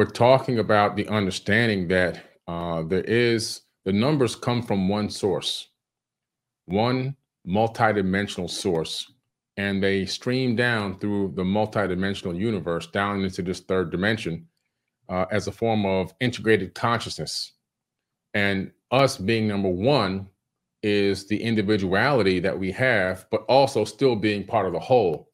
we're talking about the understanding that uh, there is the numbers come from one source, one multidimensional source, and they stream down through the multidimensional universe down into this third dimension uh, as a form of integrated consciousness. And us being number one is the individuality that we have, but also still being part of the whole.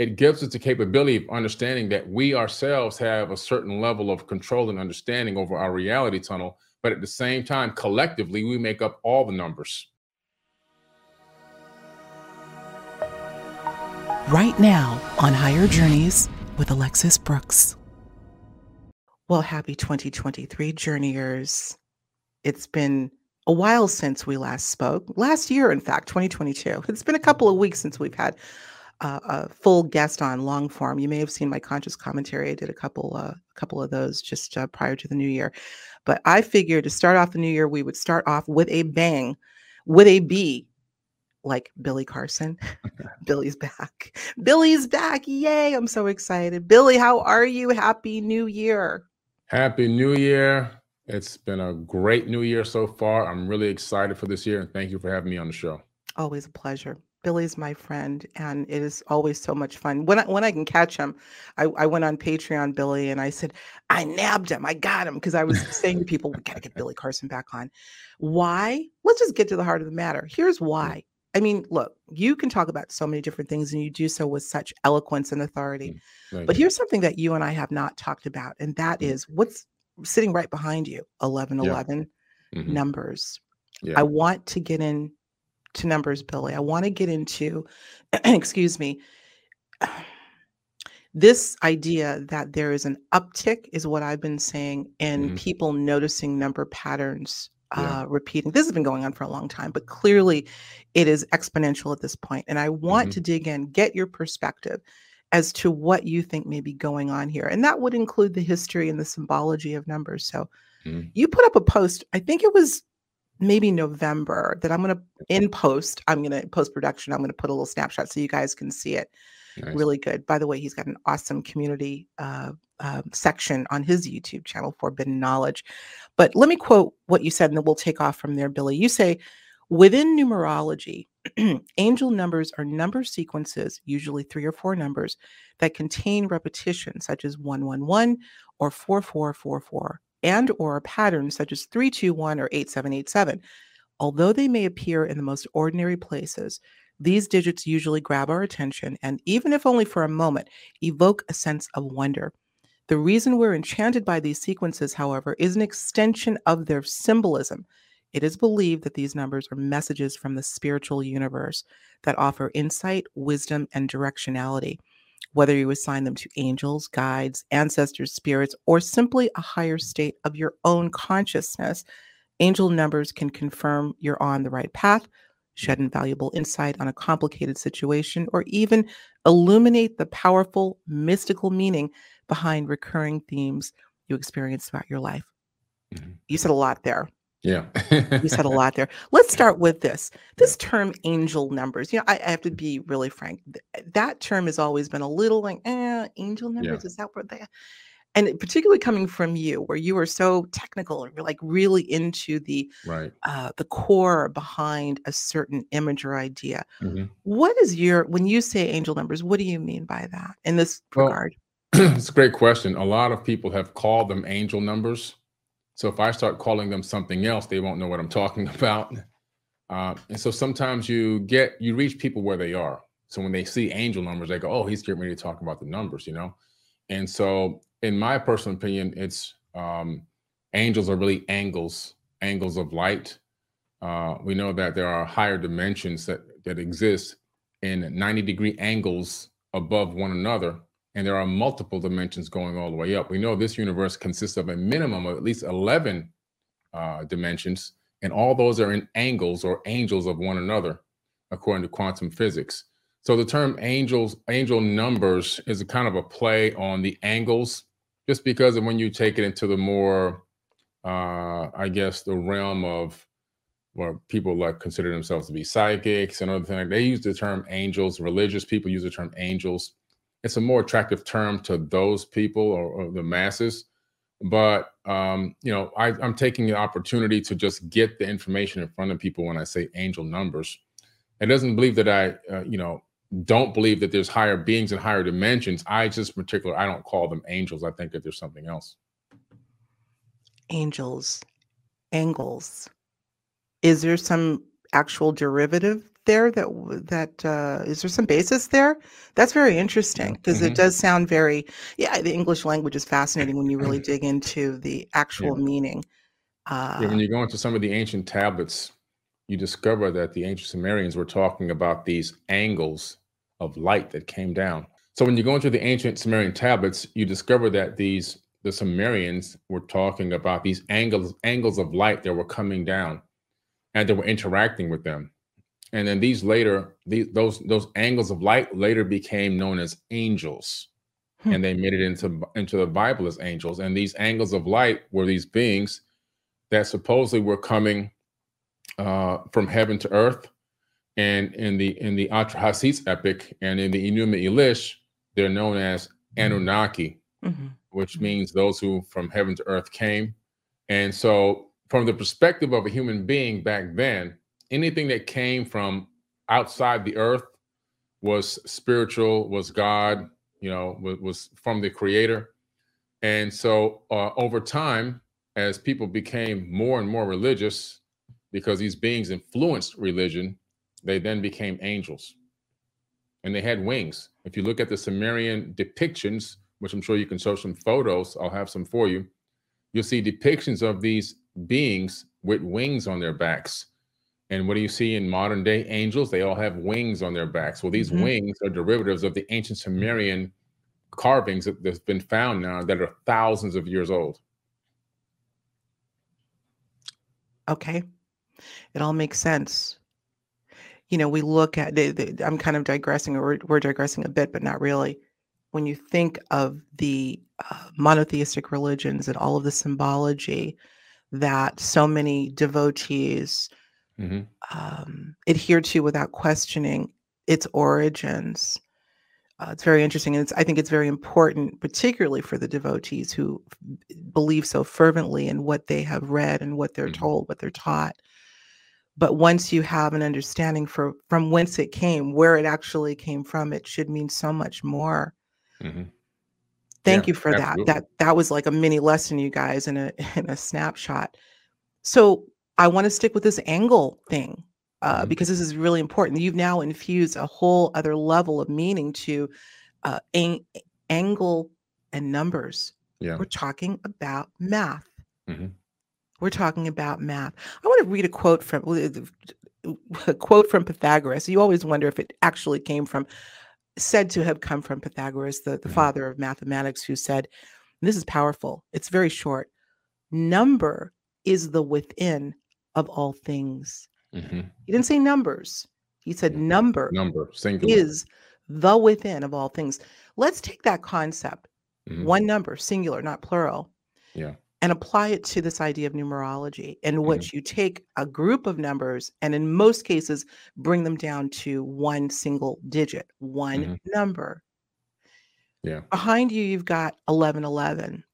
It gives us the capability of understanding that we ourselves have a certain level of control and understanding over our reality tunnel, but at the same time, collectively, we make up all the numbers. Right now on Higher Journeys with Alexis Brooks. Well, happy 2023 journeyers. It's been a while since we last spoke. Last year, in fact, 2022. It's been a couple of weeks since we've had uh, a full guest on long form. You may have seen my conscious commentary. I did a couple, uh, a couple of those just uh, prior to the new year. But I figured to start off the new year, we would start off with a bang, with a B, like Billy Carson. Billy's back. Billy's back. Yay. I'm so excited. Billy, how are you? Happy New Year. Happy New Year. It's been a great new year so far. I'm really excited for this year and thank you for having me on the show. Always a pleasure. Billy's my friend, and it is always so much fun. When I, when I can catch him, I, I went on Patreon, Billy, and I said, I nabbed him. I got him because I was saying to people, we got to get Billy Carson back on. Why? Let's just get to the heart of the matter. Here's why. I mean, look, you can talk about so many different things, and you do so with such eloquence and authority. Mm, but here's something that you and I have not talked about, and that mm. is what's sitting right behind you 11 11 mm-hmm. numbers yeah. i want to get in to numbers billy i want to get into excuse me this idea that there is an uptick is what i've been saying and mm-hmm. people noticing number patterns uh, repeating this has been going on for a long time but clearly it is exponential at this point and i want mm-hmm. to dig in get your perspective as to what you think may be going on here. And that would include the history and the symbology of numbers. So mm. you put up a post, I think it was maybe November, that I'm going to, in post, I'm going to, post production, I'm going to put a little snapshot so you guys can see it. Nice. Really good. By the way, he's got an awesome community uh, uh, section on his YouTube channel, Forbidden Knowledge. But let me quote what you said, and then we'll take off from there, Billy. You say, within numerology, angel numbers are number sequences, usually three or four numbers, that contain repetition, such as 111 or 4444, and or patterns such as 321 or 8787. Although they may appear in the most ordinary places, these digits usually grab our attention and, even if only for a moment, evoke a sense of wonder. The reason we're enchanted by these sequences, however, is an extension of their symbolism it is believed that these numbers are messages from the spiritual universe that offer insight, wisdom, and directionality. Whether you assign them to angels, guides, ancestors, spirits, or simply a higher state of your own consciousness, angel numbers can confirm you're on the right path, shed invaluable insight on a complicated situation, or even illuminate the powerful mystical meaning behind recurring themes you experience throughout your life. Mm-hmm. You said a lot there. Yeah. you said a lot there. Let's start with this. This term angel numbers. You know, I, I, have to be really frank. That term has always been a little like, eh, angel numbers, yeah. is that what they and particularly coming from you, where you are so technical and you're like really into the right uh, the core behind a certain image or idea. Mm-hmm. What is your when you say angel numbers? What do you mean by that in this well, regard? it's a great question. A lot of people have called them angel numbers so if I start calling them something else, they won't know what I'm talking about. Uh, and so sometimes you get you reach people where they are. So when they see angel numbers, they go, "Oh, he's getting ready to talk about the numbers," you know. And so, in my personal opinion, it's um, angels are really angles, angles of light. Uh, we know that there are higher dimensions that that exist in 90 degree angles above one another and there are multiple dimensions going all the way up. We know this universe consists of a minimum of at least 11 uh, dimensions, and all those are in angles or angels of one another, according to quantum physics. So the term angels, angel numbers is a kind of a play on the angles, just because of when you take it into the more, uh, I guess, the realm of where people like consider themselves to be psychics and other things. They use the term angels. Religious people use the term angels it's a more attractive term to those people or, or the masses. but um, you know, I, I'm taking the opportunity to just get the information in front of people when I say angel numbers. It doesn't believe that I, uh, you know, don't believe that there's higher beings and higher dimensions. I just particular, I don't call them angels. I think that there's something else. Angels, angles. Is there some actual derivative there that that uh, is there some basis there? That's very interesting because mm-hmm. it does sound very yeah. The English language is fascinating when you really dig into the actual yeah. meaning. Uh, yeah, when you go into some of the ancient tablets, you discover that the ancient Sumerians were talking about these angles of light that came down. So when you go into the ancient Sumerian tablets, you discover that these the Sumerians were talking about these angles angles of light that were coming down and they were interacting with them and then these later these those those angles of light later became known as angels hmm. and they made it into into the bible as angels and these angles of light were these beings that supposedly were coming uh, from heaven to earth and in the in the Atrahasis epic and in the Enuma Elish they're known as Anunnaki mm-hmm. which mm-hmm. means those who from heaven to earth came and so from the perspective of a human being back then anything that came from outside the earth was spiritual, was God, you know, was, was from the creator. And so uh, over time, as people became more and more religious, because these beings influenced religion, they then became angels. And they had wings. If you look at the Sumerian depictions, which I'm sure you can show some photos, I'll have some for you, you'll see depictions of these beings with wings on their backs. And what do you see in modern day angels? They all have wings on their backs. Well, these mm-hmm. wings are derivatives of the ancient Sumerian carvings that, that's been found now that are thousands of years old. Okay. It all makes sense. You know, we look at, the, the, I'm kind of digressing, or we're, we're, digressing a bit, but not really. When you think of the uh, monotheistic religions and all of the symbology that so many devotees, mm-hmm. um, adhere to without questioning its origins. Uh, it's very interesting, and I think it's very important, particularly for the devotees who f- believe so fervently in what they have read and what they're mm-hmm. told, what they're taught. But once you have an understanding for from whence it came, where it actually came from, it should mean so much more. Mm-hmm. Thank yeah, you for absolutely. that. That that was like a mini lesson, you guys, in a in a snapshot. So I want to stick with this angle thing uh, mm-hmm. because this is really important. You've now infused a whole other level of meaning to uh, ang- angle and numbers. Yeah. We're talking about math. Mm-hmm. We're talking about math. I want to read a quote from a quote from Pythagoras. You always wonder if it actually came from, said to have come from Pythagoras, the, the mm-hmm. father of mathematics, who said, this is powerful. It's very short. Number is the within of all things. Mm-hmm. He didn't say numbers. He said mm-hmm. number. Number singular is the within of all things. Let's take that concept, mm-hmm. one number, singular, not plural. Yeah. And apply it to this idea of numerology, in mm-hmm. which you take a group of numbers and, in most cases, bring them down to one single digit, one mm-hmm. number. Yeah. Behind you, you've got 1111.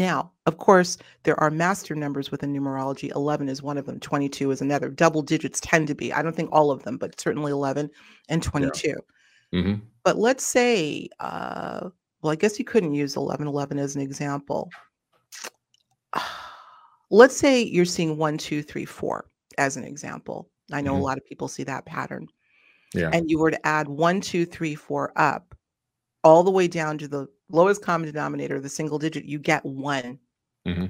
Now, of course, there are master numbers within numerology. 11 is one of them, 22 is another. Double digits tend to be, I don't think all of them, but certainly 11 and 22. Yeah. Mm-hmm. But let's say, uh, well, I guess you couldn't use 1111 as an example. Let's say you're seeing one, two, three, four as an example. I know mm-hmm. a lot of people see that pattern. Yeah. And you were to add one, two, three, four up all the way down to the lowest common denominator, the single digit, you get one. Mm-hmm.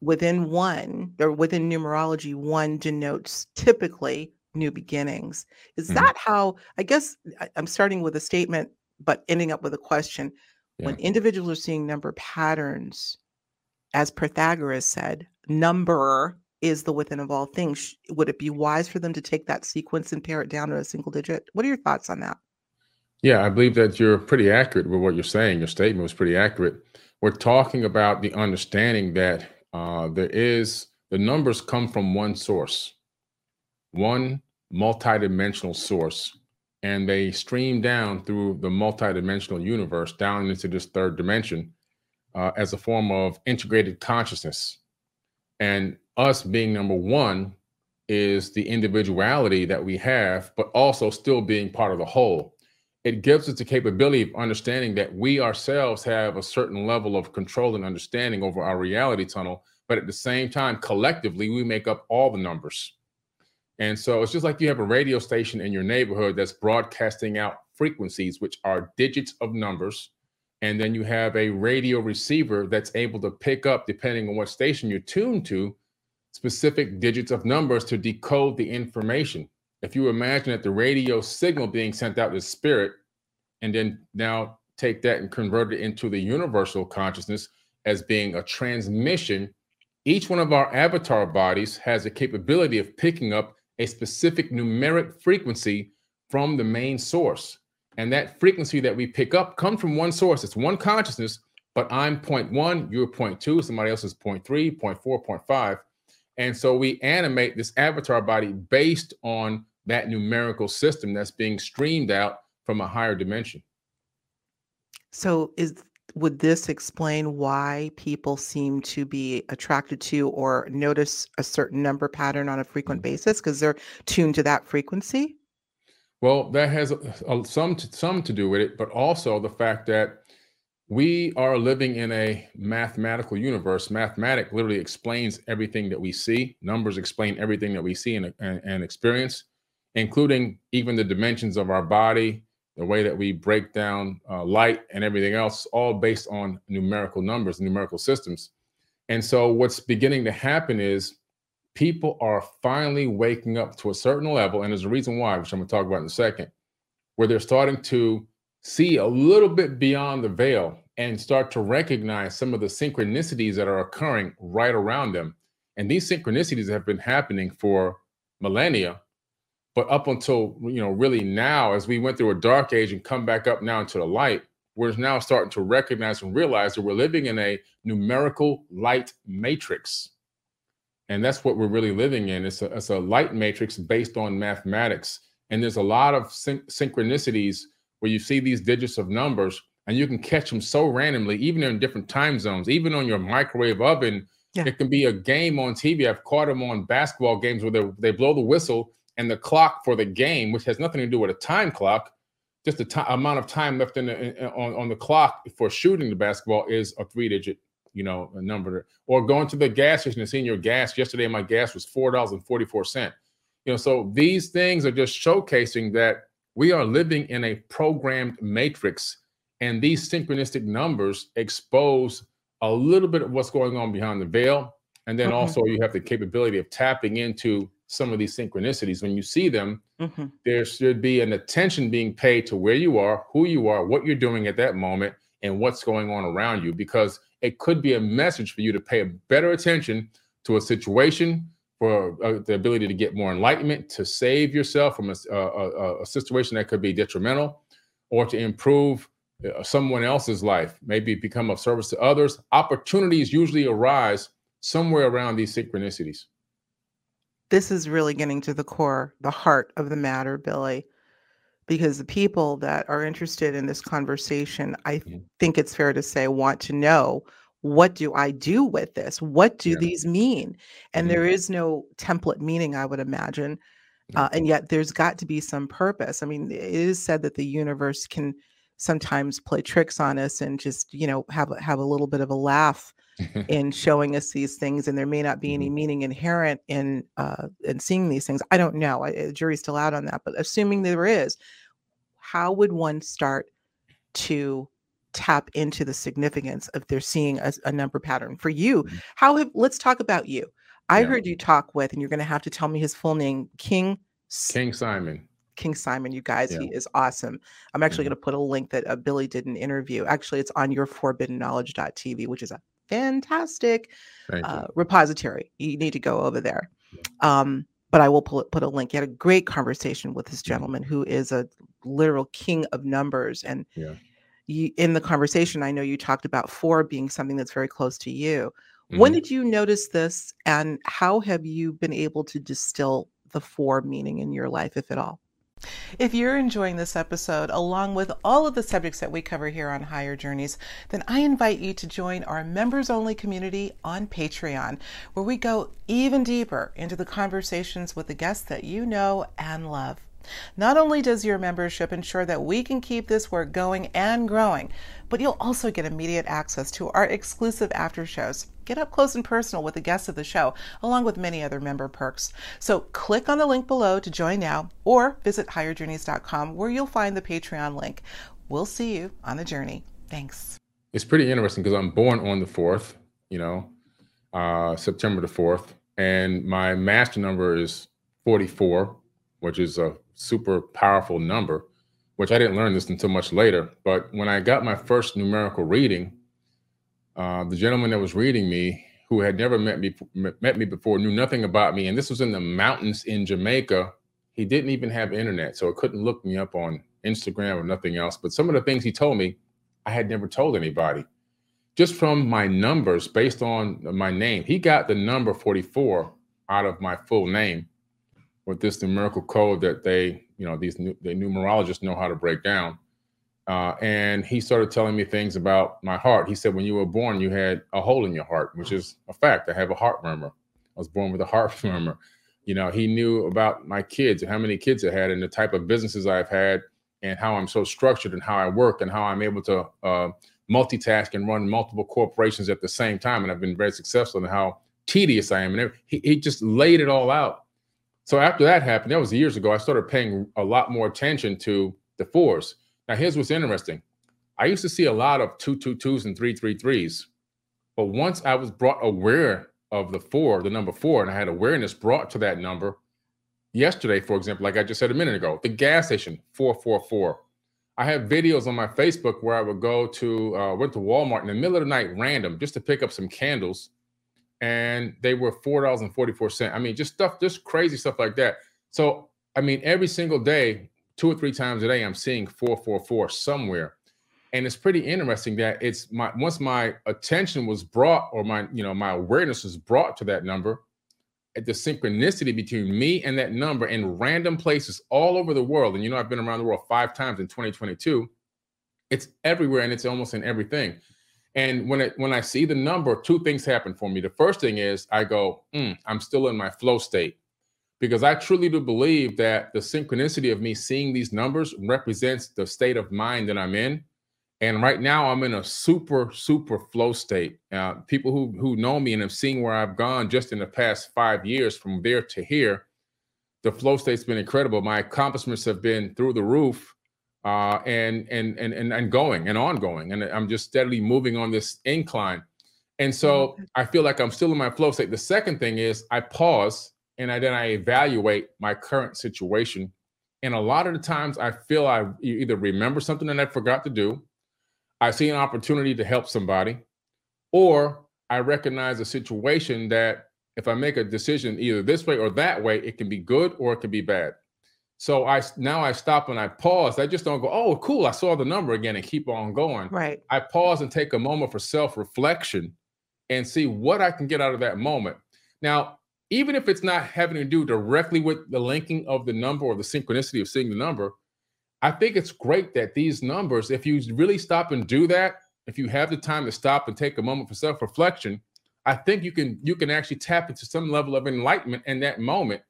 Within one, or within numerology, one denotes typically new beginnings. Is mm-hmm. that how? I guess I'm starting with a statement, but ending up with a question. Yeah. When individuals are seeing number patterns, as Pythagoras said, number is the within of all things. Would it be wise for them to take that sequence and pare it down to a single digit? What are your thoughts on that? Yeah, I believe that you're pretty accurate with what you're saying. Your statement was pretty accurate. We're talking about the understanding that uh, there is the numbers come from one source, one multidimensional source, and they stream down through the multidimensional universe down into this third dimension. uh, as a form of integrated consciousness. And us being number one is the individuality that we have, but also still being part of the whole. It gives us the capability of understanding that we ourselves have a certain level of control and understanding over our reality tunnel, but at the same time, collectively, we make up all the numbers. And so it's just like you have a radio station in your neighborhood that's broadcasting out frequencies, which are digits of numbers. And then you have a radio receiver that's able to pick up, depending on what station you're tuned to, specific digits of numbers to decode the information. If you imagine that the radio signal being sent out is spirit, and then now take that and convert it into the universal consciousness as being a transmission, each one of our avatar bodies has a capability of picking up a specific numeric frequency from the main source. And that frequency that we pick up comes from one source. It's one consciousness, but I'm 0.1, you're 0.2, somebody else is 0.3, 0.4, 0.5. And so we animate this avatar body based on that numerical system that's being streamed out from a higher dimension. So is would this explain why people seem to be attracted to or notice a certain number pattern on a frequent mm-hmm. basis because they're tuned to that frequency? Well, that has a, some to, some to do with it, but also the fact that we are living in a mathematical universe. Mathematic literally explains everything that we see. Numbers explain everything that we see and, and, and experience, including even the dimensions of our body, the way that we break down uh, light and everything else, all based on numerical numbers, and numerical systems. And so, what's beginning to happen is people are finally waking up to a certain level, and there's a reason why, which I'm going to talk about in a second, where they're starting to see a little bit beyond the veil and start to recognize some of the synchronicities that are occurring right around them. And these synchronicities have been happening for millennia but up until you know, really now, as we went through a dark age and come back up now into the light, we're now starting to recognize and realize that we're living in a numerical light matrix. And that's what we're really living in. It's a, it's a light matrix based on mathematics. And there's a lot of syn- synchronicities where you see these digits of numbers and you can catch them so randomly, even in different time zones, even on your microwave oven. Yeah. It can be a game on TV. I've caught them on basketball games where they, they blow the whistle and the clock for the game, which has nothing to do with a time clock, just the t- amount of time left in, the, in on, on the clock for shooting the basketball is a three digit, you know, a number. Or going to the gas station and seeing your gas. Yesterday, my gas was four dollars and forty four cent. You know, so these things are just showcasing that we are living in a programmed matrix, and these synchronistic numbers expose a little bit of what's going on behind the veil. And then mm-hmm. also you have the capability of tapping into some of these synchronicities. When you see them, mm-hmm. there should be an attention being paid to where you are, who you are, what you're doing at that moment, and what's going on around you, because it could be a message for you to pay a better attention to a situation for uh, the ability to get more enlightenment, to save yourself from a, a, a situation that could be detrimental, or to improve uh, someone else's life, maybe become of service to others. Opportunities usually arise somewhere around these synchronicities this is really getting to the core, the heart of the matter, Billy, because the people that are interested in this conversation, I think it's fair to say, want to know what do I do with this? What do yeah. these mean? And mm-hmm. there is no template meaning, I would imagine. Uh, and yet there's got to be some purpose. I mean, it is said that the universe can sometimes play tricks on us and just, you know, have have a little bit of a laugh in showing us these things and there may not be any mm-hmm. meaning inherent in uh in seeing these things i don't know I, the jury's still out on that but assuming there is how would one start to tap into the significance of they're seeing a, a number pattern for you mm-hmm. how have let's talk about you i yeah. heard you talk with and you're going to have to tell me his full name king king simon King Simon, you guys, yeah. he is awesome. I'm actually mm-hmm. going to put a link that uh, Billy did an interview. Actually, it's on your forbiddenknowledge.tv, which is a fantastic uh, repository. You need to go over there. Um, but I will put, put a link. He had a great conversation with this gentleman who is a literal king of numbers. And yeah. you, in the conversation, I know you talked about four being something that's very close to you. Mm-hmm. When did you notice this, and how have you been able to distill the four meaning in your life, if at all? If you're enjoying this episode, along with all of the subjects that we cover here on Higher Journeys, then I invite you to join our members only community on Patreon, where we go even deeper into the conversations with the guests that you know and love. Not only does your membership ensure that we can keep this work going and growing, but you'll also get immediate access to our exclusive after shows. Get up close and personal with the guests of the show, along with many other member perks. So click on the link below to join now or visit higherjourneys.com where you'll find the Patreon link. We'll see you on the journey. Thanks. It's pretty interesting because I'm born on the 4th, you know, uh, September the 4th, and my master number is 44, which is a super powerful number, which I didn't learn this until much later. But when I got my first numerical reading, uh, the gentleman that was reading me, who had never met me met me before, knew nothing about me, and this was in the mountains in Jamaica. He didn't even have internet, so it couldn't look me up on Instagram or nothing else. But some of the things he told me, I had never told anybody. Just from my numbers based on my name, he got the number 44 out of my full name with this numerical code that they, you know, these the numerologists know how to break down. Uh, and he started telling me things about my heart. He said, when you were born, you had a hole in your heart, which is a fact. I have a heart murmur. I was born with a heart murmur. You know, he knew about my kids and how many kids I had and the type of businesses I've had and how I'm so structured and how I work and how I'm able to uh, multitask and run multiple corporations at the same time. And I've been very successful and how tedious I am. And he, he just laid it all out so after that happened, that was years ago, I started paying a lot more attention to the fours. Now, here's what's interesting. I used to see a lot of two two twos and three three threes, but once I was brought aware of the four, the number four, and I had awareness brought to that number. Yesterday, for example, like I just said a minute ago, the gas station four four four. I have videos on my Facebook where I would go to uh, went to Walmart in the middle of the night, random, just to pick up some candles and they were four dollars and forty four cent. I mean, just stuff, just crazy stuff like that. So, I mean, every single day, two or three times a day, I'm seeing four four four somewhere, and it's pretty interesting that it's my once my attention was brought or my you know my awareness was brought to that number, the synchronicity between me and that number in random places all over the world. And you know, I've been around the world five times in 2022. It's everywhere and it's almost in everything. And when it when I see the number, two things happen for me. The first thing is I go, mm, I'm still in my flow state because I truly do believe that the synchronicity of me seeing these numbers represents the state of mind that I'm in. And right now, I'm in a super, super flow state. Uh, people who who know me and have seen where I've gone just in the past five years from there to here, the flow state's been incredible. My accomplishments have been through the roof uh, and, and and and and going and ongoing, and I'm just steadily moving on this incline. And so mm-hmm. I feel like I'm still in my flow state. The second thing is I pause and I then I evaluate my current situation. And a lot of the times I feel I either remember something that I forgot to do, I see an opportunity to help somebody, or I recognize a situation that if I make a decision either this way or that way, it can be good or it can be bad. So I now I stop and I pause. I just don't go, oh, cool, I saw the number again and keep on going. Right. I pause and take a moment for self-reflection and see what I can get out of that moment. Now, even if it's not having to do directly with the linking of the number or the synchronicity of seeing the number, I think it's great that these numbers, if you really stop and do that, if you have the time to stop and take a moment for self-reflection, I think you can you can actually tap into some level of enlightenment in that moment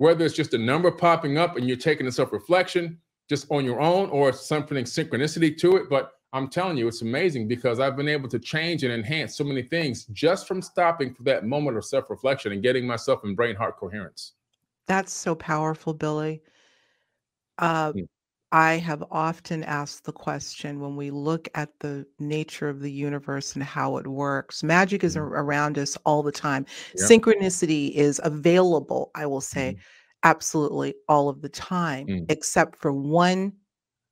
whether it's just a number popping up and you're taking a self reflection just on your own or something synchronicity to it. But I'm telling you, it's amazing because I've been able to change and enhance so many things just from stopping for that moment of self reflection and getting myself in brain heart coherence. That's so powerful, Billy. Uh, mm. I have often asked the question when we look at the nature of the universe and how it works. Magic is mm. around us all the time. Yep. Synchronicity is available, I will say, mm. absolutely all of the time, mm. except for one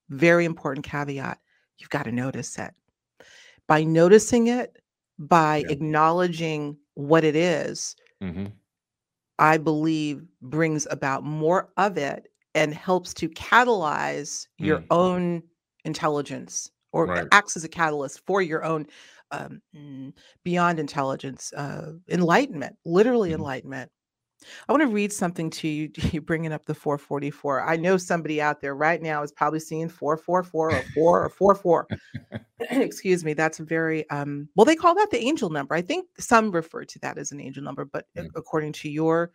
very important caveat you've got to notice it. By noticing it, by yep. acknowledging what it is, mm-hmm. I believe brings about more of it and helps to catalyze your mm. own intelligence or right. acts as a catalyst for your own um, mm, beyond intelligence uh, enlightenment literally mm. enlightenment I want to read something to you. You bringing up the 444. I know somebody out there right now is probably seeing 444 or 4 or 44. Excuse me. That's very um well, they call that the angel number. I think some refer to that as an angel number, but mm. according to your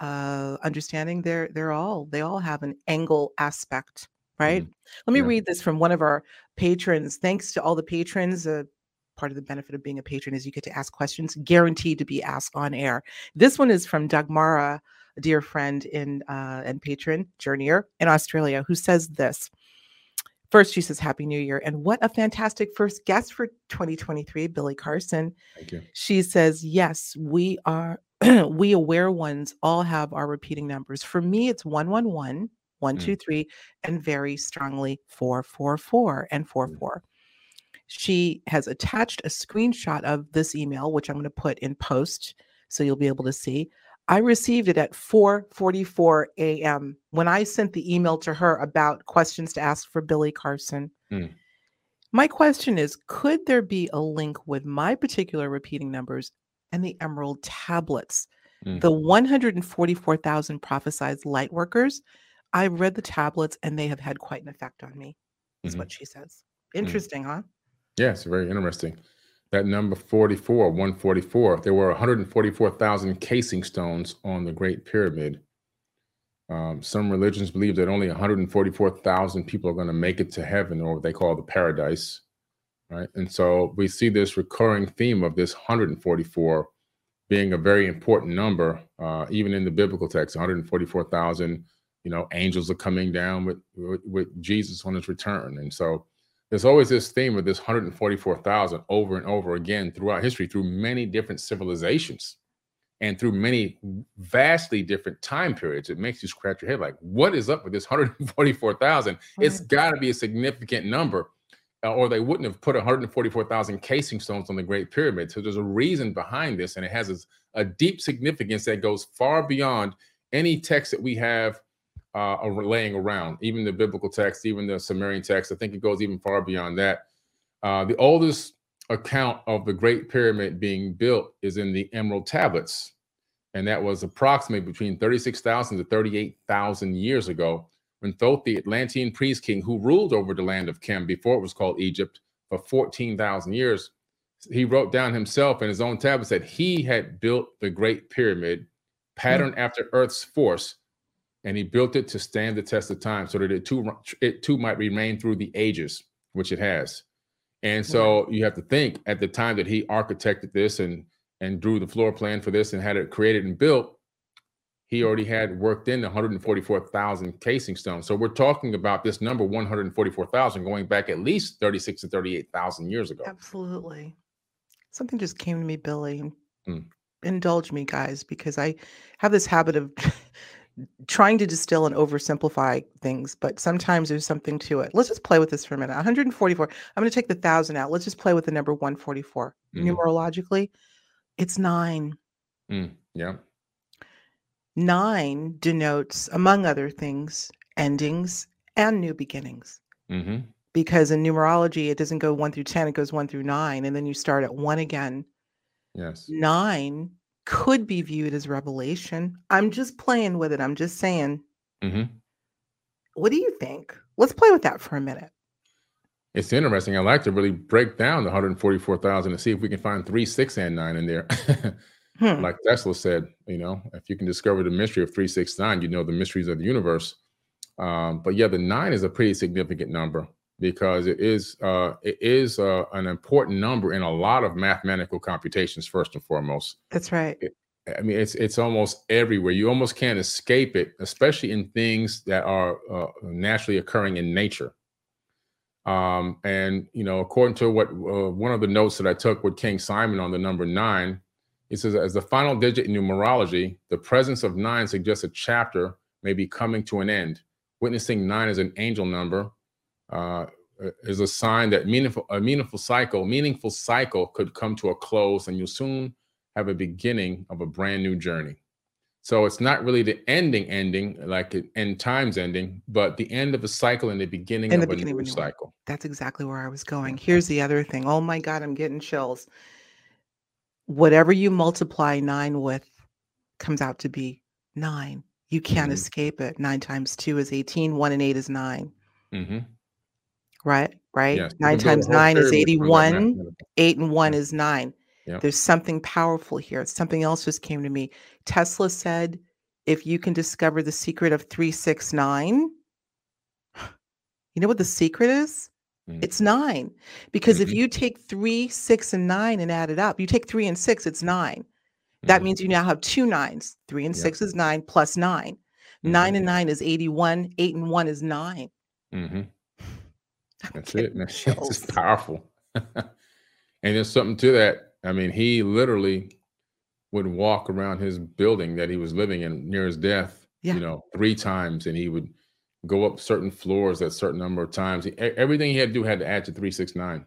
uh understanding, they're they're all they all have an angle aspect, right? Mm. Let me yeah. read this from one of our patrons. Thanks to all the patrons. Uh, part of the benefit of being a patron is you get to ask questions guaranteed to be asked on air. This one is from Doug Mara, a dear friend in uh, and patron, journeyer in Australia, who says this. First, she says, Happy New Year. And what a fantastic first guest for 2023, Billy Carson. Thank you. She says, Yes, we are, we aware ones all have our repeating numbers. For me, it's 111, 123, mm. and very strongly 444 and 44. She has attached a screenshot of this email, which I'm going to put in post so you'll be able to see. I received it at 4:44 a.m. when I sent the email to her about questions to ask for Billy Carson. Mm. My question is could there be a link with my particular repeating numbers and the emerald tablets? Mm. The 144,000 prophesized light workers, I read the tablets and they have had quite an effect on me, is mm-hmm. what she says. Mm. Interesting, mm. huh? Yes, very interesting. That number 44, 144, there were 144,000 casing stones on the Great Pyramid. Um, some religions believe that only 144,000 people are going to make it to heaven, or what they call the paradise. Right. And so we see this recurring theme of this 144 being a very important number, uh, even in the biblical text 144,000, you know, angels are coming down with, with, with Jesus on his return. And so there's always this theme of this 144,000 over and over again throughout history, through many different civilizations and through many vastly different time periods. It makes you scratch your head like, what is up with this 144,000? It's got to be a significant number, uh, or they wouldn't have put 144,000 casing stones on the Great Pyramid. So there's a reason behind this, and it has a, a deep significance that goes far beyond any text that we have uh, laying around, even the biblical text, even the Sumerian text. I think it goes even far beyond that. Uh, the oldest account of the Great Pyramid being built is in the Emerald Tablets, and that was approximately between 36,000 to 38,000 years ago when Thoth, the Atlantean priest king who ruled over the land of Kem before it was called Egypt for 14,000 years, he wrote down himself in his own tablets that he had built the Great Pyramid patterned mm-hmm. after Earth's force and he built it to stand the test of time so that it too it too might remain through the ages which it has. And so you have to think at the time that he architected this and and drew the floor plan for this and had it created and built he already had worked in 144,000 casing stones. So we're talking about this number 144,000 going back at least 36 to 38,000 years ago. Absolutely. Something just came to me billy mm. indulge me guys because i have this habit of trying to distill and oversimplify things, but sometimes there's something to it. Let's just play with this for a minute. 144. I'm going to take the thousand out. Let's just play with the number 144. Mm. Numerologically, it's nine. Mm, yeah. Nine denotes, among other things, endings and new beginnings. Mm-hmm. Because in numerology, it doesn't go one through 10, it goes one through nine, and then you start at one again. Yes. Nine could be viewed as revelation. I'm just playing with it. I'm just saying. Mm-hmm. What do you think? Let's play with that for a minute. It's interesting. I like to really break down the 144,000 and see if we can find three, six, and nine in there. hmm. Like Tesla said, you know, if you can discover the mystery of 369, you know the mysteries of the universe. Um, but yeah, the nine is a pretty significant number because it is uh, it is uh, an important number in a lot of mathematical computations. First and foremost, that's right. It, I mean, it's it's almost everywhere. You almost can't escape it, especially in things that are uh, naturally occurring in nature. Um, and you know, according to what uh, one of the notes that I took with King Simon on the number nine, he says, as the final digit in numerology, the presence of nine suggests a chapter may be coming to an end. Witnessing nine as an angel number uh, is a sign that meaningful a meaningful cycle meaningful cycle could come to a close and you'll soon have a beginning of a brand new journey. So it's not really the ending ending like end times ending but the end of a cycle and the beginning of the beginning a new, new cycle. That's exactly where i was going. Here's the other thing. Oh my god i'm getting chills. Whatever you multiply nine with comes out to be nine. You can't hmm escape it. Nine times two is 18. One and eight is 9 hmm Right, right. Yes. Nine times nine is 81. Eight and one is nine. Yep. There's something powerful here. Something else just came to me. Tesla said, if you can discover the secret of 369, you know what the secret is? Mm. It's nine. Because mm-hmm. if you take three, six, and nine and add it up, you take three and six, it's nine. That means you now have two nines. Three and yep. six is nine plus nine. Mm-hmm. Nine and nine is 81. Eight and one is 9 that's it, man. It's just powerful. And there's something to that. I mean, he literally would walk around his building that he was living in near his death, Yeah. you know, 3 times, and he would go up certain floors at certain number of times. E everything he had to do had to add to 369.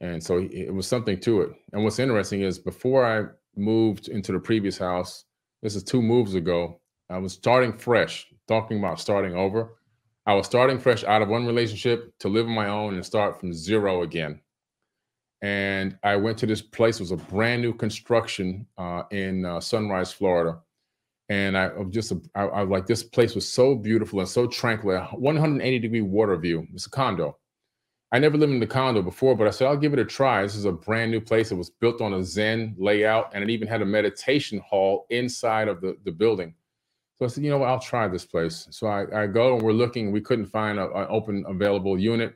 And so, it it was something to it. And what's interesting is before I moved into the previous house, this is 2 moves ago, I was starting fresh, talking about starting over. I was starting fresh out of one relationship to live on my own and start from 0 again. And I went to this place, it was a brand new construction, uh, in, uh, Sunrise, Florida. And I just I I like, this place was so beautiful and so tranquil, 180 degree water view. It's a condo. I never lived in the condo before, but I said, "I'll give it a try." This is a brand new place. It was built on a Zen layout, and it even had a meditation hall inside of the the building. So I said, "You know what? I'll try this place." So I I go and we're looking, we couldn't find an open available unit.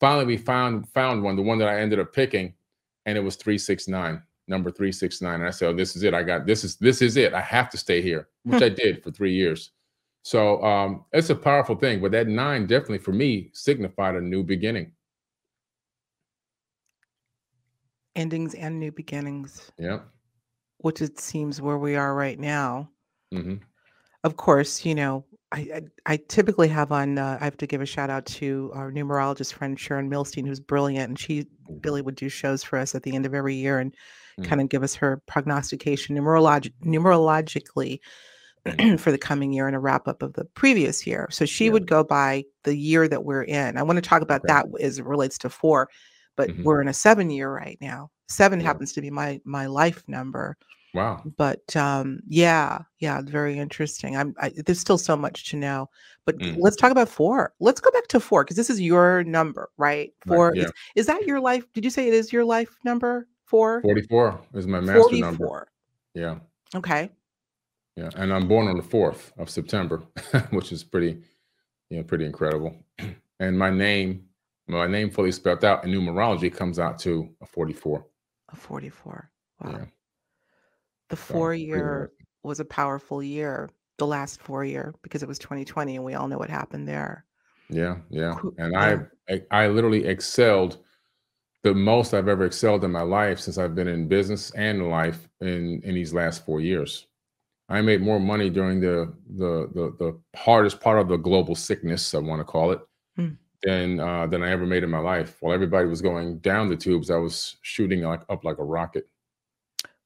Finally, we found found one, the one that I ended up picking, and it was 369, number 369. And I said, "Oh, this is it. I got this is this is it. I have to stay here," which Hmm. I did for 3 years. So, um, it's a powerful thing, but that 9 definitely for me signified a new beginning. Endings and new beginnings, Yep. which it seems where we are right now. Mhm. Of course, you know, I I I typically have on, uh I have to give a shout out to our numerologist friend, Sharon Milstein, who's brilliant, and she Mm. Billy would do shows for us at the end of every year and Mm. kinda give us her prognostication numerologi numerologically for the coming year and a wrap up of the previous year. So she Yeah. would go by the year that we're in. I wanna talk about Okay. that as it relates to 4, but Mhm. we're in a 7 year right now. 7 Yeah. happens to be my my life number. Wow. But, um, yeah, yeah, very interesting. I'm I there's still so much to know, but Mm. let's talk about 4. Let's go back to four because this is your number, right? Right, 4 yeah. is is that your life did you say it is your life number? 4? 44 is my master number. 44. Yeah. Okay. Yeah, and I'm born on the 4th of September, which is pretty, you know, pretty incredible. And my name my name fully spelled out in numerology comes out to a 44. A 44. Wow. Yeah. The 4 pretty year was a powerful year, the last 4 year, because it was 2020 and we all know what happened there. Yeah, yeah, and. I I literally excelled the most I've ever excelled in my life since I've been in business and life in in these last 4 years. I made more money during the the the the hardest part of the global sickness, I wanna call it, Mm. than, uh, than I ever made in my life. While everybody was going down the tubes, I was shooting like up like a rocket.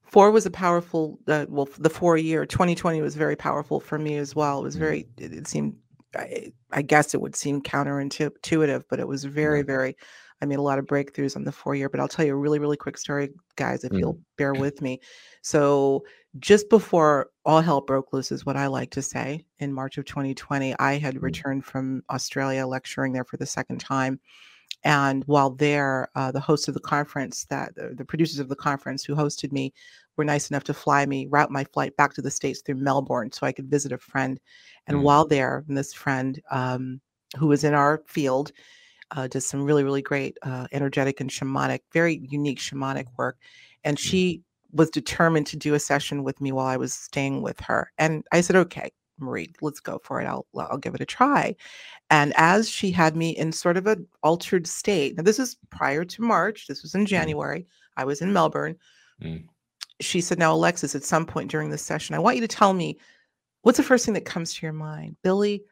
4 was a powerful, uh, well, the 4 year 2020 was very powerful for me as well. It was Mm. very it it seemed I I guess it would seem counterintu intuitive, but it was very, very I made a lot of breakthroughs on the 4 year, but I'll tell you a really, really quick story, guys, if you'll Mhm. bear with me. So, just before all hell broke loose is what I like to say, in March of 2020, I had Mm. returned from Australia lecturing there for the 2nd time, and while there, uh, the host of the conference that the the producers of the conference who hosted me were nice enough to fly me route my flight back to the States through Melbourne so I could visit a friend, and Mm. while there, and this friend, um, who was in our field, uh, does some really, really great, uh, energetic and shamanic very unique shamanic work, and Mm. she was determined to do a session with me while I was staying with her, and I said, "Okay, Marie, let's go for it. I'll I'll give it a try." And as she had me in sort of an altered state now this is prior to March, this was in Mm. January, I was in Melbourne. Mm. She said, "Now, Alexis, at some point during this session, I want you to tell me what's the first thing that comes to your mind?" Billy,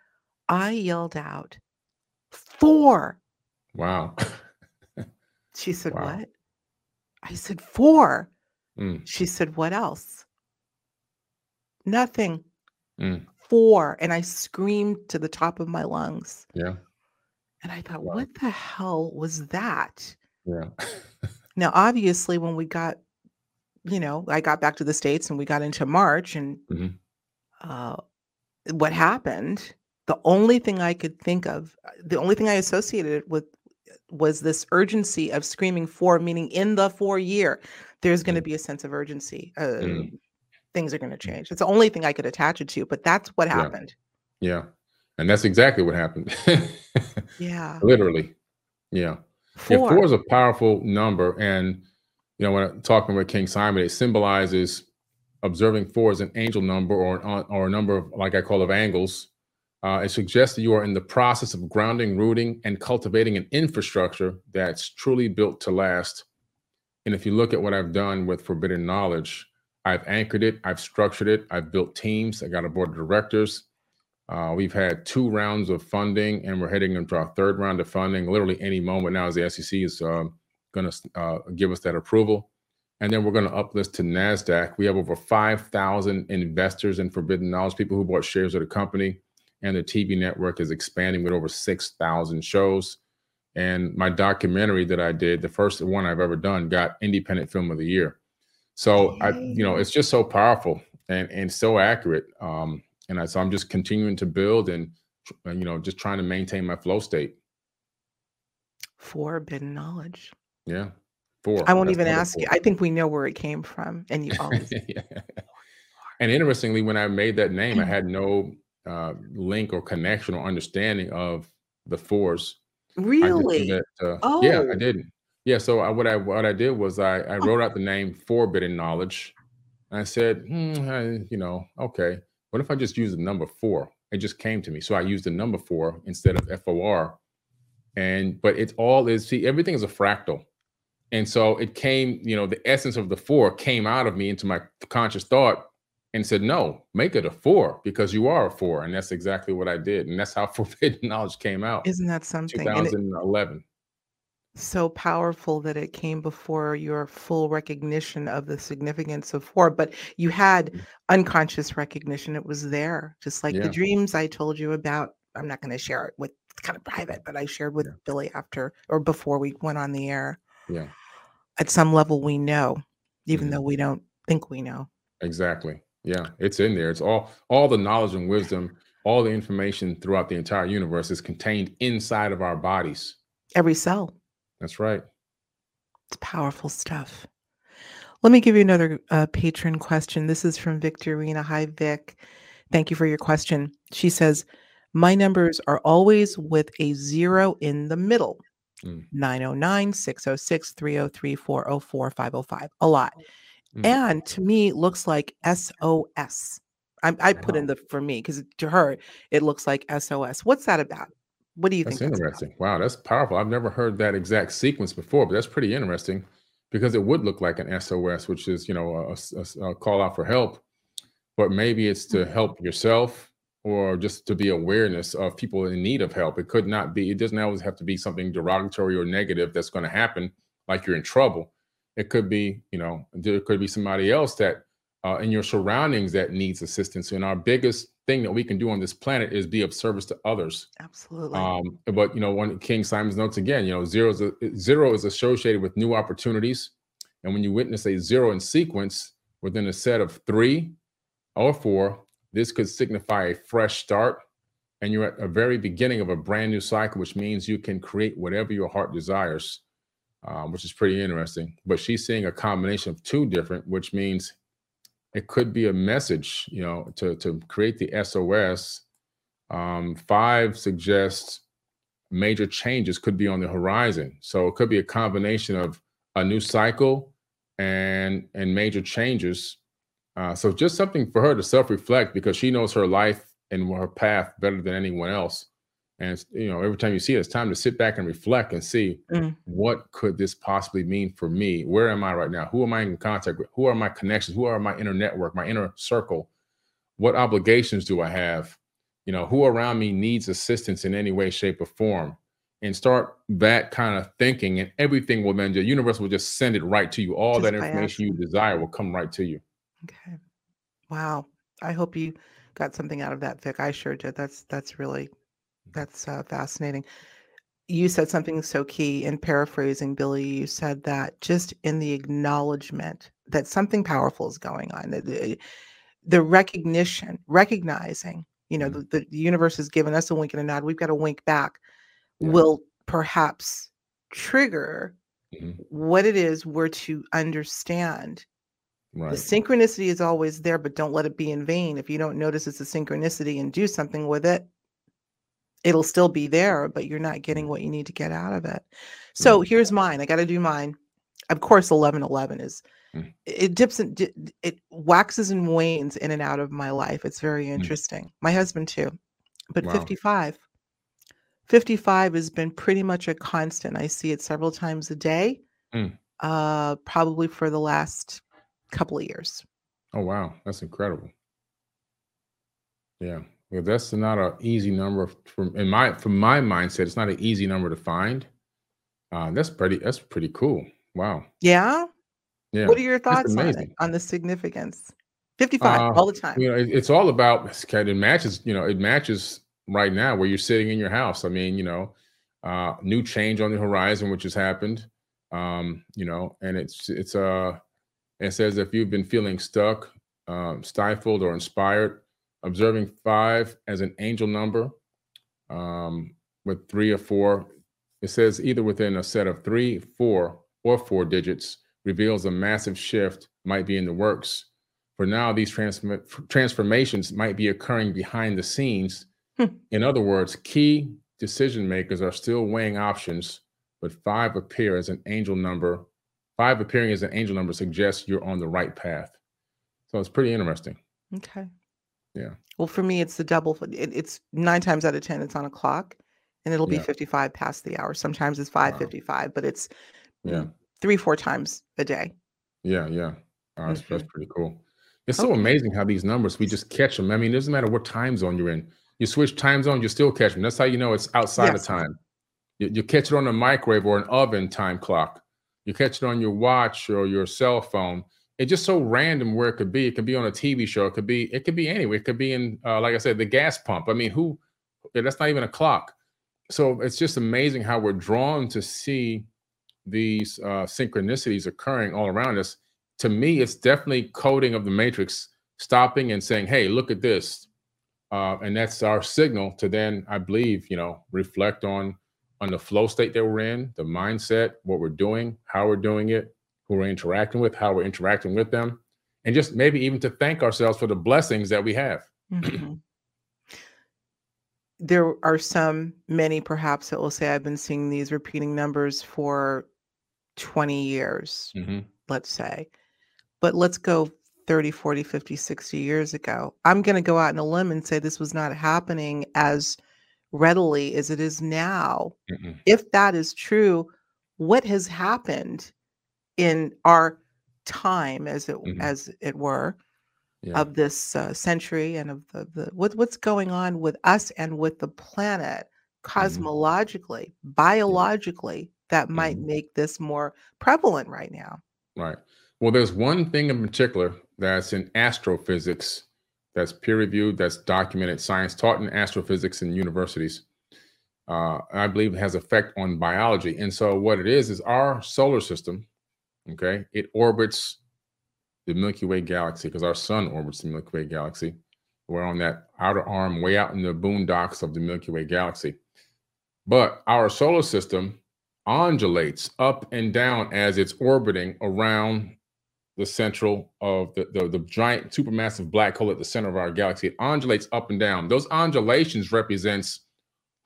I yelled out, "4." Wow. She said, Wow. "What?" I said, "4." Mm. She said, "What else?" "Nothing." Mm. 4, and I screamed to the top of my lungs. Yeah. And I thought, Wow. "What the hell was that?" Yeah. Now, obviously, when we got you know, I got back to the States and we got into March and Mhm. uh, what happened, the only thing I could think of, uh, the only thing I associated with was this urgency of screaming for, meaning in the four year, there's going to Mm. be a sense of urgency. Uh, Mm. Things are going to change. It's the only thing I could attach it to, but that's what happened. Yeah. And that's exactly what happened. Yeah. Literally. Yeah. Yeah, Four. four is a powerful number. And, you know, when I'm talking with King Simon, it symbolizes observing four as an angel number or, an- or a number of, like I call of angles. Uh, it suggests that you are in the process of grounding, rooting, and cultivating an infrastructure that's truly built to last. And if you look at what I've done with Forbidden Knowledge, I've anchored it, I've structured it, I've built teams, I got a board of directors. Uh, we've had two rounds of funding, and we're heading into our third round of funding. Literally any moment now, as the SEC is um going to uh, give us that approval, and then we're going to uplist to Nasdaq. We have over five thousand investors in Forbidden Knowledge, people who bought shares of the company, and the TV network is expanding with over six thousand shows. And my documentary that I did, the first one I've ever done, got Independent Film of the Year. So I, you know, it's just so powerful and and so accurate. Um, and I, so I'm just continuing to build and you know just trying to maintain my flow state. Forbidden knowledge. Yeah, four. I won't That's even ask you. I think we know where it came from, and you always Yeah. And interestingly, when I made that name, I Mm. had no uh, link or connection or understanding of the fours. I just knew really. that. Uh, yeah, I Oh, didn't. Yeah, so I, what I what I did was I I wrote out the name Forbidden Knowledge. And I said, hmm, I- you know, okay. What if I just use the number four? It just came to me, so I used the number four instead of F O R. And but it all is see everything is a fractal. And so it came, you know, the essence of the four came out of me into my conscious thought and said, no, make it a four because you are a four. And that's exactly what I did. And that's how Forbidden Knowledge came out, isn't that something? And it, 2011. So powerful that it came before your full recognition of the significance of four, but you had Mm. unconscious recognition. It was there, just like the dreams I told you about. I'm not going to share it with kind of private, but I shared with Yeah. Billy after or before we went on the air. Yeah, At some level, we know, even Mhm. though we don't think we know. exactly. Yeah, it's in there. It's all all the knowledge and wisdom, all the information throughout the entire universe is contained inside of our bodies. Every cell. That's right. It's powerful stuff. Let me give you another uh, patron question. This is from Victorina. Hi, Vic. Thank you for your question. She says, My numbers are always with a zero in the middle Mm. 909, 606, 303, 404, 505. A lot. Mm. And to me, looks like SOS. I, I put in the for me because to her, it looks like SOS. What's that about? What do you That's think that's about? interesting. Wow, that's powerful. I've never heard that exact sequence before, but that's pretty interesting because it would look like an SOS, which is, you know, a, a a call out for help, but maybe it's to help yourself or just to be awareness of people in need of help. It could not be, it doesn't always have to be something derogatory or negative that's going to happen, like you're in trouble. It could be, you know, there could be somebody else that uh, in your surroundings that needs assistance. And our biggest thing that we can do on this planet is be of service to others. Absolutely. Um, but you know, one King Simon's notes again, you know, zero is a, zero is associated with new opportunities, and when you witness a zero in sequence within a set of three or four, this could signify a fresh start, and you're at a very beginning of a brand new cycle, which means you can create whatever your heart desires, um, which is pretty interesting. But she's seeing a combination of two different, which means it could be a message, you know, to to create the SOS um, five suggests major changes could be on the horizon. So it could be a combination of a new cycle and and major changes. Uh, so just something for her to self-reflect because she knows her life and her path better than anyone else. And you know, every time you see it, it's time to sit back and reflect and see Mm. what could this possibly mean for me? Where am I right now? Who am I in contact with? Who are my connections? Who are my inner network, my inner circle? What obligations do I have? you know who around me needs assistance in any way shape or form and start that kind of thinking and everything will then the universe will just send it right to you all Just that information you desire will come right to you Okay. Wow. I hope you got something out of that, Vic. I sure did. That's that's really that's uh, fascinating. You said something so key in paraphrasing, Billy. You said that just in the acknowledgement that something powerful is going on. that, uh, the recognition, recognizing, you know, mm-hmm. the, the universe has given us a wink and a nod. We've got to wink back. Yeah. Will perhaps trigger mm-hmm. what it is we're to understand. Right. The synchronicity is always there, but don't let it be in vain. If you don't notice it's a synchronicity and do something with it, it'll still be there, but you're not getting what you need to get out of it. So mm-hmm. here's mine. I got to do mine. Of course, 1111 is mm. it dips and it waxes and wanes in and out of my life. It's very mm. interesting. Mm. My husband too, but wow. 55. 55 has been pretty much a constant. I see it several times a day, mm. uh, probably for the last couple of years. Oh wow, that's incredible. Yeah, well, that's not an easy number from in my from my mindset. It's not an easy number to find. Uh, that's pretty. That's pretty cool. Wow. Yeah. Yeah. What are your thoughts on it, on the significance? Fifty-five uh, all the time. You know, it, it's all about. It matches. You know, it matches right now where you're sitting in your house. I mean, you know, uh, new change on the horizon, which has happened. Um, you know, and it's it's uh, it says if you've been feeling stuck, um, stifled, or inspired observing five as an angel number um, with three or four. It says either within a set of three, four, or four digits reveals a massive shift might be in the works. For now, these transform- transformations might be occurring behind the scenes. Hmm. In other words, key decision makers are still weighing options, but five appear as an angel number. Five appearing as an angel number suggests you're on the right path. So it's pretty interesting. Okay. Yeah. Well, for me, it's the double. It, it's nine times out of ten, it's on a clock, and it'll be yeah. fifty-five past the hour. Sometimes it's five wow. fifty-five, but it's yeah three four times a day. Yeah, yeah. Oh, that's, mm-hmm. that's pretty cool. It's okay. so amazing how these numbers we just catch them. I mean, it doesn't matter what time zone you're in. You switch time zone, you still catch them. That's how you know it's outside yes. of time. You, you catch it on a microwave or an oven time clock. You catch it on your watch or your cell phone it's just so random where it could be. It could be on a TV show. It could be. It could be anywhere. It could be in, uh, like I said, the gas pump. I mean, who? That's not even a clock. So it's just amazing how we're drawn to see these uh, synchronicities occurring all around us. To me, it's definitely coding of the matrix, stopping and saying, "Hey, look at this," uh, and that's our signal to then, I believe, you know, reflect on on the flow state that we're in, the mindset, what we're doing, how we're doing it, who we're interacting with, how we're interacting with them, and just maybe even to thank ourselves for the blessings that we have. Mm-hmm. there are some, many perhaps, that will say, I've been seeing these repeating numbers for 20 years, mm-hmm. let's say. But let's go 30, 40, 50, 60 years ago. I'm going to go out on a limb and say this was not happening as readily as it is now. Mm-mm. If that is true, what has happened in our time, as it mm-hmm. as it were, yeah. of this uh, century and of the, the what, what's going on with us and with the planet mm-hmm. cosmologically, mm-hmm. biologically, that might mm-hmm. make this more prevalent right now. Right. Well, there's one thing in particular that's in astrophysics that's peer reviewed, that's documented science taught in astrophysics in universities. Uh, I believe it has effect on biology. And so what it is is our solar system Okay. It orbits the Milky Way galaxy because our sun orbits the Milky Way galaxy. We're on that outer arm way out in the boondocks of the Milky Way galaxy. But our solar system undulates up and down as it's orbiting around the central of the, the, the giant supermassive black hole at the center of our galaxy. It undulates up and down. Those undulations represents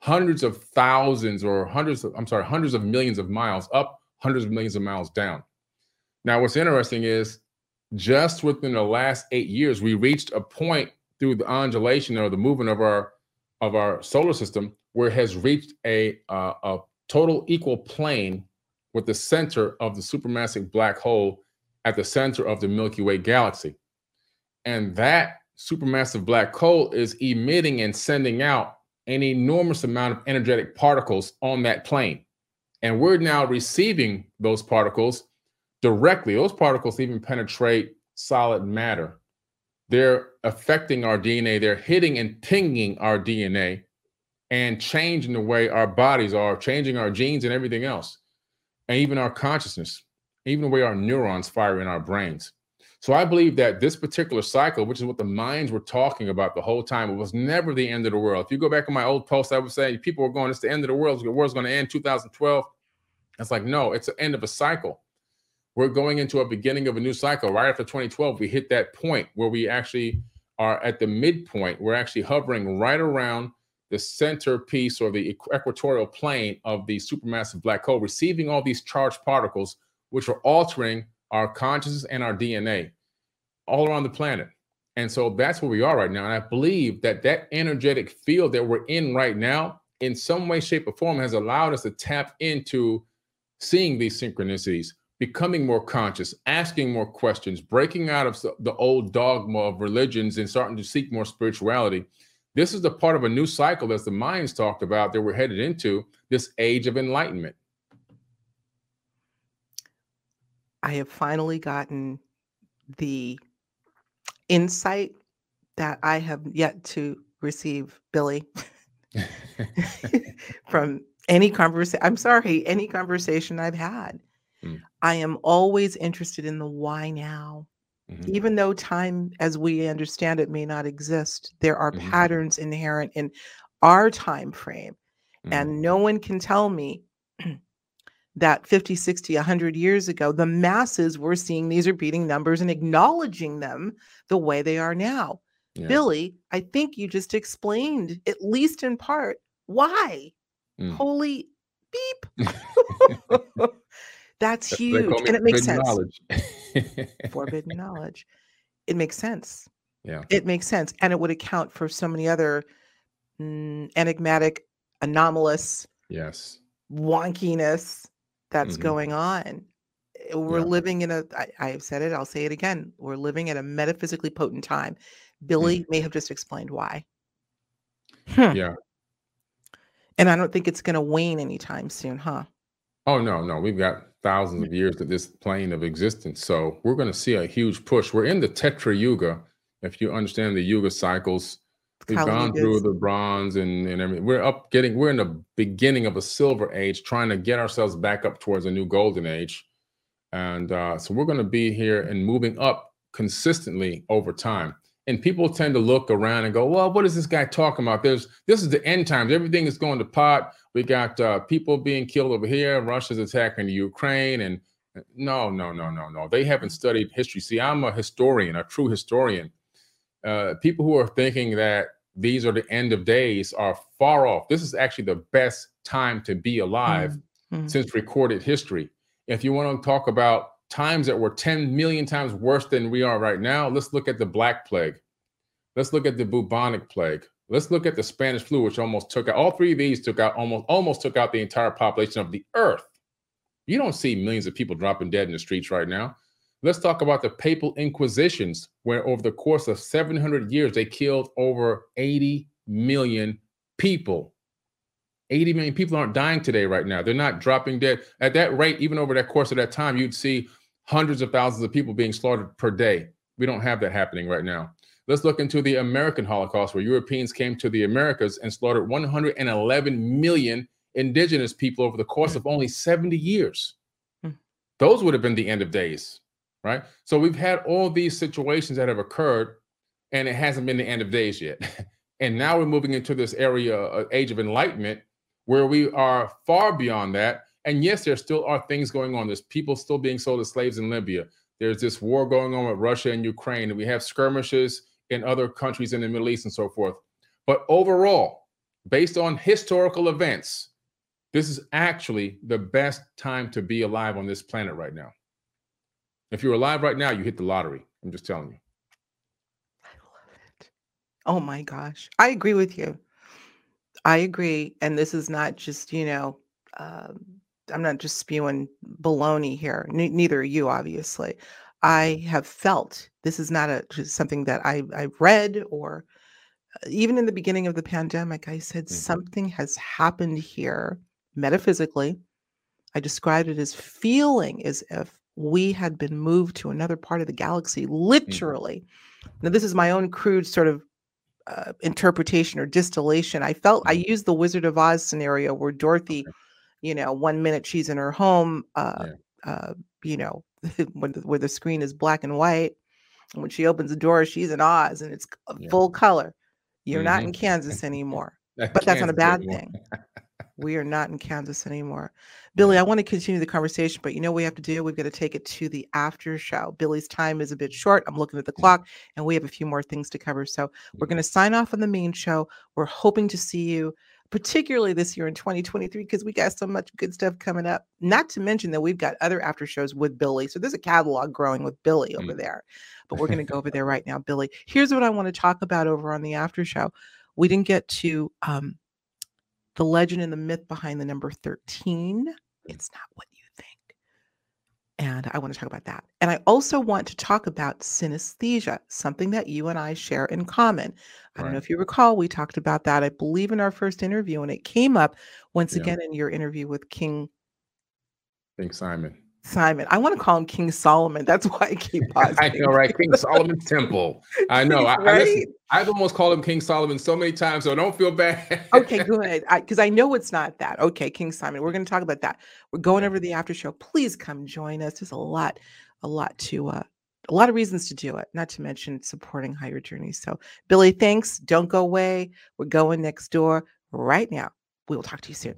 hundreds of thousands or hundreds of, I'm sorry, hundreds of millions of miles up, hundreds of millions of miles down. Now, what's interesting is just within the last eight years, we reached a point through the undulation or the movement of our of our solar system where it has reached a uh, a total equal plane with the center of the supermassive black hole at the center of the Milky Way galaxy. And that supermassive black hole is emitting and sending out an enormous amount of energetic particles on that plane. And we're now receiving those particles directly, those particles even penetrate solid matter. They're affecting our DNA, they're hitting and pinging our DNA and changing the way our bodies are, changing our genes and everything else, and even our consciousness, even the way our neurons fire in our brains. So I believe that this particular cycle, which is what the Mayans were talking about the whole time, it was never the end of the world. If you go back in my old post, I would say people were going, it's the end of the world. The world's going to end 2012. It's like, no, it's the end of a cycle. We're going into a beginning of a new cycle. Right after 2012, we hit that point where we actually are at the midpoint. We're actually hovering right around the centerpiece or the equatorial plane of the supermassive black hole, receiving all these charged particles, which are altering our consciousness and our DNA all around the planet. And so that's where we are right now. And I believe that that energetic field that we're in right now, in some way, shape, or form, has allowed us to tap into seeing these synchronicities, becoming more conscious, asking more questions, breaking out of the old dogma of religions and starting to seek more spirituality. This is the part of a new cycle, as the Mayans talked about, that we're headed into this age of enlightenment. I have finally gotten the insight that I have yet to receive, Billy, from any conversation. I'm sorry, any conversation I've had. Mm. I am always interested in the why now. Mm-hmm. Even though time as we understand it may not exist, there are mm-hmm. patterns inherent in our time frame. Mm-hmm. And no one can tell me that 50, 60, 100 years ago, the masses were seeing these repeating numbers and acknowledging them the way they are now. Yeah. Billy, I think you just explained, at least in part, why. Mm. Holy beep. That's huge. And it makes sense. Knowledge. forbidden knowledge. It makes sense. Yeah. It makes sense. And it would account for so many other mm, enigmatic, anomalous, yes, wonkiness that's mm-hmm. going on. Eh, we're yeah. living in a, I, have said it, I'll say it again. We're living at a metaphysically potent time. Billy mm. may have just explained why. Hmm. Yeah. And I don't think it's going to wane anytime soon, huh? Oh, no, no. We've got thousands of years to this plane of existence. So we're going to see a huge push. We're in the Treta Yuga. If you understand the Yuga cycles, we've Kali gone through the bronze and, and everything. We're up getting, we're in the beginning of a silver age, trying to get ourselves back up towards a new golden age. And uh, so we're going to be here and moving up consistently over time. And people tend to look around and go, well, what is this guy talking about? There's this is the end times. Everything is going to pot we got uh, people being killed over here. Russia's attacking the Ukraine, and uh, no, no, no, no, no. They haven't studied history. See, I'm a historian, a true historian. Uh, people who are thinking that these are the end of days are far off. This is actually the best time to be alive mm-hmm. since recorded history. If you want to talk about times that were 10 million times worse than we are right now, let's look at the Black Plague. Let's look at the bubonic plague. Let's look at the Spanish flu, which almost took out all three of these took out almost almost took out the entire population of the earth. You don't see millions of people dropping dead in the streets right now. Let's talk about the papal inquisitions, where over the course of 700 years, they killed over 80 million people. 80 million people aren't dying today right now. They're not dropping dead. At that rate, even over that course of that time, you'd see hundreds of thousands of people being slaughtered per day. We don't have that happening right now. Let's look into the American Holocaust, where Europeans came to the Americas and slaughtered 111 million indigenous people over the course of only 70 years. Hmm. Those would have been the end of days, right? So we've had all these situations that have occurred, and it hasn't been the end of days yet. and now we're moving into this area, uh, age of enlightenment, where we are far beyond that. And yes, there still are things going on. There's people still being sold as slaves in Libya. There's this war going on with Russia and Ukraine, and we have skirmishes in other countries in the Middle East and so forth. But overall, based on historical events, this is actually the best time to be alive on this planet right now. If you're alive right now, you hit the lottery. I'm just telling you. I love it. Oh my gosh. I agree with you. I agree. And this is not just, you know, um, I'm not just spewing baloney here. N- neither are you, obviously. I have felt this is not a just something that I I've read or uh, even in the beginning of the pandemic, I said mm-hmm. something has happened here metaphysically. I described it as feeling as if we had been moved to another part of the galaxy, mm-hmm. literally. Mm-hmm. Now, this is my own crude sort of uh, interpretation or distillation. I felt I mm-hmm. used the Wizard of Oz scenario where Dorothy, you know, one minute she's in her home, uh, yeah. uh, you know, when the, where the screen is black and white When she opens the door, she's in Oz and it's yeah. full color. You're mm-hmm. not in mm-hmm. Kansas anymore. but that's not a bad thing. we are not in Kansas anymore. Billy, I want to continue the conversation, but you know we have to do? We've got to take it to the after show. Billy's time is a bit short. I'm looking at the clock and we have a few more things to cover. So we're going to sign off on the main show. We're hoping to see you particularly this year in 2023 because we got so much good stuff coming up. Not to mention that we've got other after shows with Billy. So there's a catalog growing with Billy over mm. there. But we're going to go over there right now, Billy. Here's what I want to talk about over on the after show. We didn't get to um, the legend and the myth behind the number 13. It's not what. And I want to talk about that. And I also want to talk about synesthesia, something that you and I share in common. I don't know if you recall, we talked about that, I believe, in our first interview, and it came up once yeah. again in your interview with King. King Simon. Simon. I want to call him King Solomon. That's why I keep pausing. I know, right? King Solomon's temple. I know. I, right? I have almost called him King Solomon so many times, so don't feel bad. okay, good. Because I, I, know it's not that. Okay, King Simon. We're going to talk about that. We're going over the after show. Please come join us. There's a lot, a lot to uh a lot of reasons to do it, not to mention supporting higher journeys. So, Billy, thanks. Don't go away. We're going next door right now. We will talk to you soon.